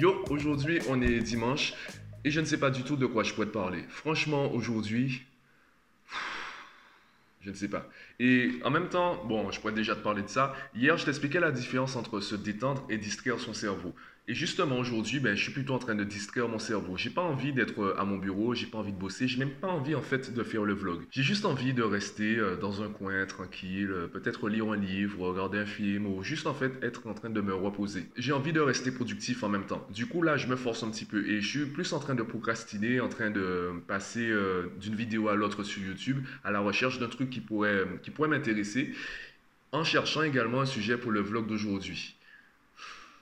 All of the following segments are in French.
Yo, aujourd'hui on est dimanche et je ne sais pas du tout de quoi je pourrais te parler. Franchement, aujourd'hui, je ne sais pas. Et en même temps, bon, je pourrais déjà te parler de ça. Hier, je t'expliquais la différence entre se détendre et distraire son cerveau. Et justement, aujourd'hui, ben, je suis plutôt en train de distraire mon cerveau. J'ai pas envie d'être euh, à mon bureau, j'ai pas envie de bosser, j'ai même pas envie en fait de faire le vlog. J'ai juste envie de rester euh, dans un coin tranquille, euh, peut-être lire un livre, regarder un film ou juste en fait être en train de me reposer. J'ai envie de rester productif en même temps. Du coup, là, je me force un petit peu et je suis plus en train de procrastiner, en train de passer d'une vidéo à l'autre sur YouTube à la recherche d'un truc qui pourrait, qui pourrait m'intéresser en cherchant également un sujet pour le vlog d'aujourd'hui.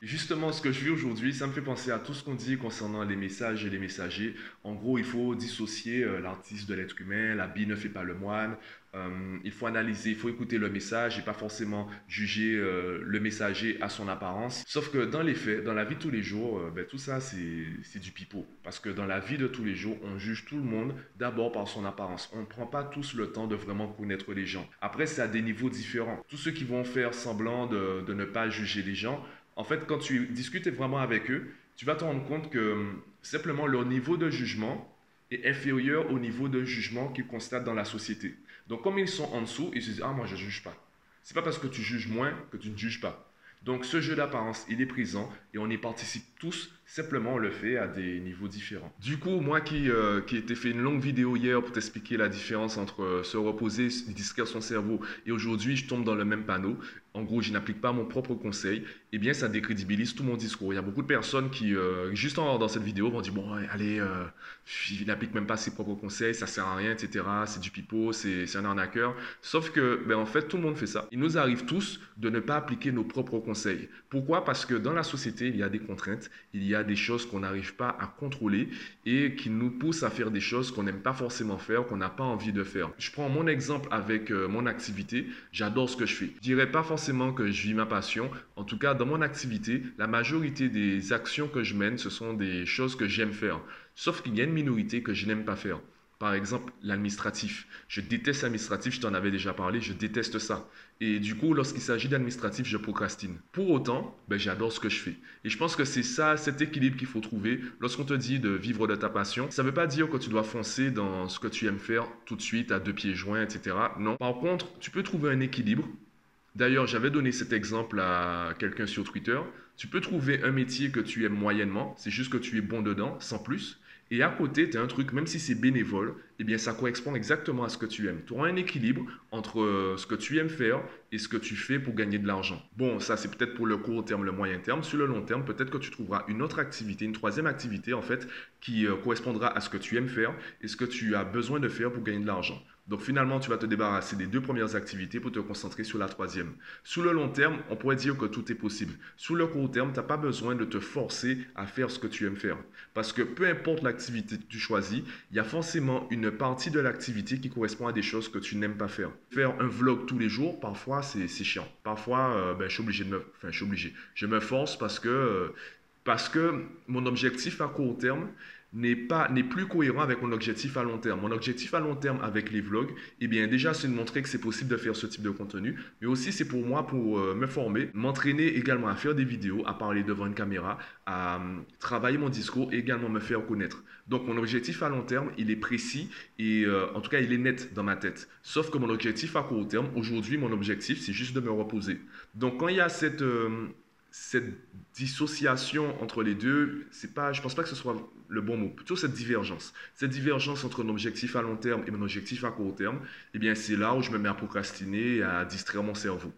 Justement, ce que je vis aujourd'hui, ça me fait penser à tout ce qu'on dit concernant les messages et les messagers. En gros, il faut dissocier euh, l'artiste de l'être humain, la bille ne fait pas le moine. Euh, il faut analyser, il faut écouter le message et pas forcément juger euh, le messager à son apparence. Sauf que dans les faits, dans la vie de tous les jours, ben, tout ça, c'est du pipeau. Parce que dans la vie de tous les jours, on juge tout le monde d'abord par son apparence. On ne prend pas tous le temps de vraiment connaître les gens. Après, c'est à des niveaux différents. Tous ceux qui vont faire semblant de, de ne pas juger les gens, en fait, quand tu discutes vraiment avec eux, tu vas te rendre compte que hum, simplement leur niveau de jugement est inférieur au niveau de jugement qu'ils constatent dans la société. Donc, comme ils sont en dessous, ils se disent Ah, moi, je ne juge pas. C'est pas parce que tu juges moins que tu ne juges pas. Donc ce jeu d'apparence, il est présent et on y participe tous, simplement on le fait à des niveaux différents. Du coup, moi qui, euh, qui ai fait une longue vidéo hier pour t'expliquer la différence entre euh, se reposer, distraire son cerveau et aujourd'hui je tombe dans le même panneau, en gros je n'applique pas mon propre conseil, eh bien ça décrédibilise tout mon discours. Il y a beaucoup de personnes qui, euh, juste en, dans cette vidéo, vont dire bon allez, il n'applique même pas ses propres conseils, ça sert à rien, etc. C'est du pipeau, c'est un arnaqueur. Sauf que, ben, en fait, tout le monde fait ça. Il nous arrive tous de ne pas appliquer nos propres conseils. Pourquoi? Parce que dans la société, il y a des contraintes, il y a des choses qu'on n'arrive pas à contrôler et qui nous poussent à faire des choses qu'on n'aime pas forcément faire, qu'on n'a pas envie de faire. Je prends mon exemple avec euh, mon activité. J'adore ce que je fais. Je dirais pas forcément que je vis ma passion. En tout cas, dans mon activité, la majorité des actions que je mène, ce sont des choses que j'aime faire. Sauf qu'il y a une minorité que je n'aime pas faire. Par exemple, l'administratif. Je déteste l'administratif, je t'en avais déjà parlé, je déteste ça. Et du coup, lorsqu'il s'agit d'administratif, je procrastine. Pour autant, ben, j'adore ce que je fais. Et je pense que c'est ça, cet équilibre qu'il faut trouver. Lorsqu'on te dit de vivre de ta passion, ça ne veut pas dire que tu dois foncer dans ce que tu aimes faire tout de suite à deux pieds joints, etc. Non. Par contre, tu peux trouver un équilibre. D'ailleurs, j'avais donné cet exemple à quelqu'un sur Twitter. Tu peux trouver un métier que tu aimes moyennement, c'est juste que tu es bon dedans, sans plus. Et à côté, tu as un truc, même si c'est bénévole, eh bien, ça correspond exactement à ce que tu aimes. Tu auras un équilibre entre euh, ce que tu aimes faire et ce que tu fais pour gagner de l'argent. Bon, ça, c'est peut-être pour le court terme, le moyen terme. Sur le long terme, peut-être que tu trouveras une autre activité, une troisième activité, en fait, qui euh, correspondra à ce que tu aimes faire et ce que tu as besoin de faire pour gagner de l'argent. Donc finalement, tu vas te débarrasser des deux premières activités pour te concentrer sur la troisième. Sous le long terme, on pourrait dire que tout est possible. Sous le court terme, tu n'as pas besoin de te forcer à faire ce que tu aimes faire. Parce que peu importe l'activité que tu choisis, il y a forcément une partie de l'activité qui correspond à des choses que tu n'aimes pas faire. Faire un vlog tous les jours, parfois, c'est chiant. Parfois, euh, ben, je suis obligé de me... Enfin, je suis. Je me force. Euh, parce que mon objectif à court terme, n'est pas n'est plus cohérent avec mon objectif à long terme. Mon objectif à long terme avec les vlogs, eh bien déjà c'est de montrer que c'est possible de faire ce type de contenu, mais aussi c'est pour moi pour euh, me former, m'entraîner également à faire des vidéos, à parler devant une caméra, à euh, travailler mon discours et également me faire connaître. Donc mon objectif à long terme, il est précis et euh, en tout cas il est net dans ma tête. Sauf que mon objectif à court terme, aujourd'hui mon objectif c'est juste de me reposer. Donc quand il y a cette cette dissociation entre les deux, c'est pas, je pense pas que ce soit le bon mot. Plutôt cette divergence. Cette divergence entre mon objectif à long terme et mon objectif à court terme, eh bien, c'est là où je me mets à procrastiner et à distraire mon cerveau.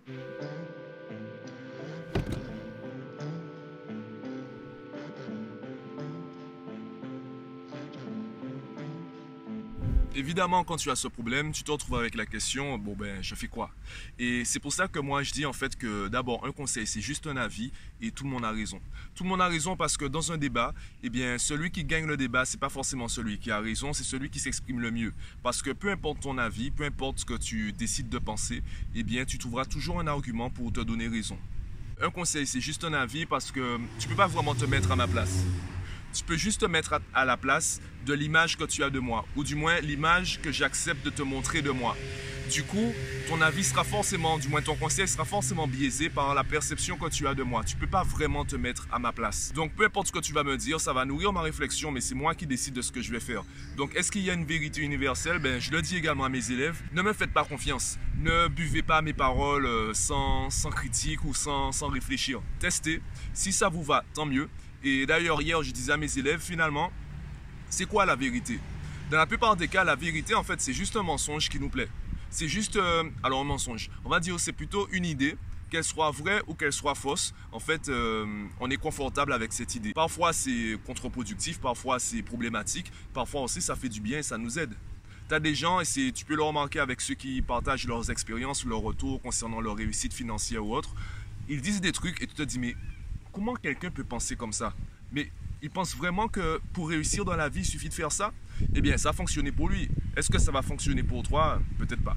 Évidemment, quand tu as ce problème, tu te retrouves avec la question, bon ben, je fais quoi? Et c'est pour ça que moi, je dis en fait que d'abord, un conseil, c'est juste un avis et tout le monde a raison. Tout le monde a raison parce que dans un débat, eh bien, celui qui gagne le débat, c'est pas forcément celui qui a raison, c'est celui qui s'exprime le mieux. Parce que peu importe ton avis, peu importe ce que tu décides de penser, eh bien, tu trouveras toujours un argument pour te donner raison. Un conseil, c'est juste un avis parce que tu peux pas vraiment te mettre à ma place tu peux juste te mettre à, la place de l'image que tu as de moi, ou du moins l'image que j'accepte de te montrer de moi. Du coup, ton avis sera forcément, du moins ton conseil sera forcément biaisé par la perception que tu as de moi. Tu peux pas vraiment te mettre à ma place. Donc, peu importe ce que tu vas me dire, ça va nourrir ma réflexion, mais c'est moi qui décide de ce que je vais faire. Donc, est-ce qu'il y a une vérité universelle? Ben, je le dis également à mes élèves. Ne me faites pas confiance. Ne buvez pas mes paroles euh, sans, sans critique ou sans, sans réfléchir. Testez. Si ça vous va, tant mieux. Et d'ailleurs, hier, je disais à mes élèves, finalement, c'est quoi la vérité? Dans la plupart des cas, la vérité, en fait, c'est juste un mensonge qui nous plaît. C'est juste, euh, alors un mensonge. On va dire c'est plutôt une idée, qu'elle soit vraie ou qu'elle soit fausse. En fait, euh, on est confortable avec cette idée. Parfois c'est contre-productif, parfois c'est problématique, parfois aussi ça fait du bien et ça nous aide. Tu as des gens, et tu peux le remarquer avec ceux qui partagent leurs expériences ou leurs retours concernant leur réussite financière ou autre, ils disent des trucs et tu te dis mais comment quelqu'un peut penser comme ça? Mais il pense vraiment que pour réussir dans la vie, il suffit de faire ça? Eh bien, ça a fonctionné pour lui. Est-ce que ça va fonctionner pour toi? Peut-être pas.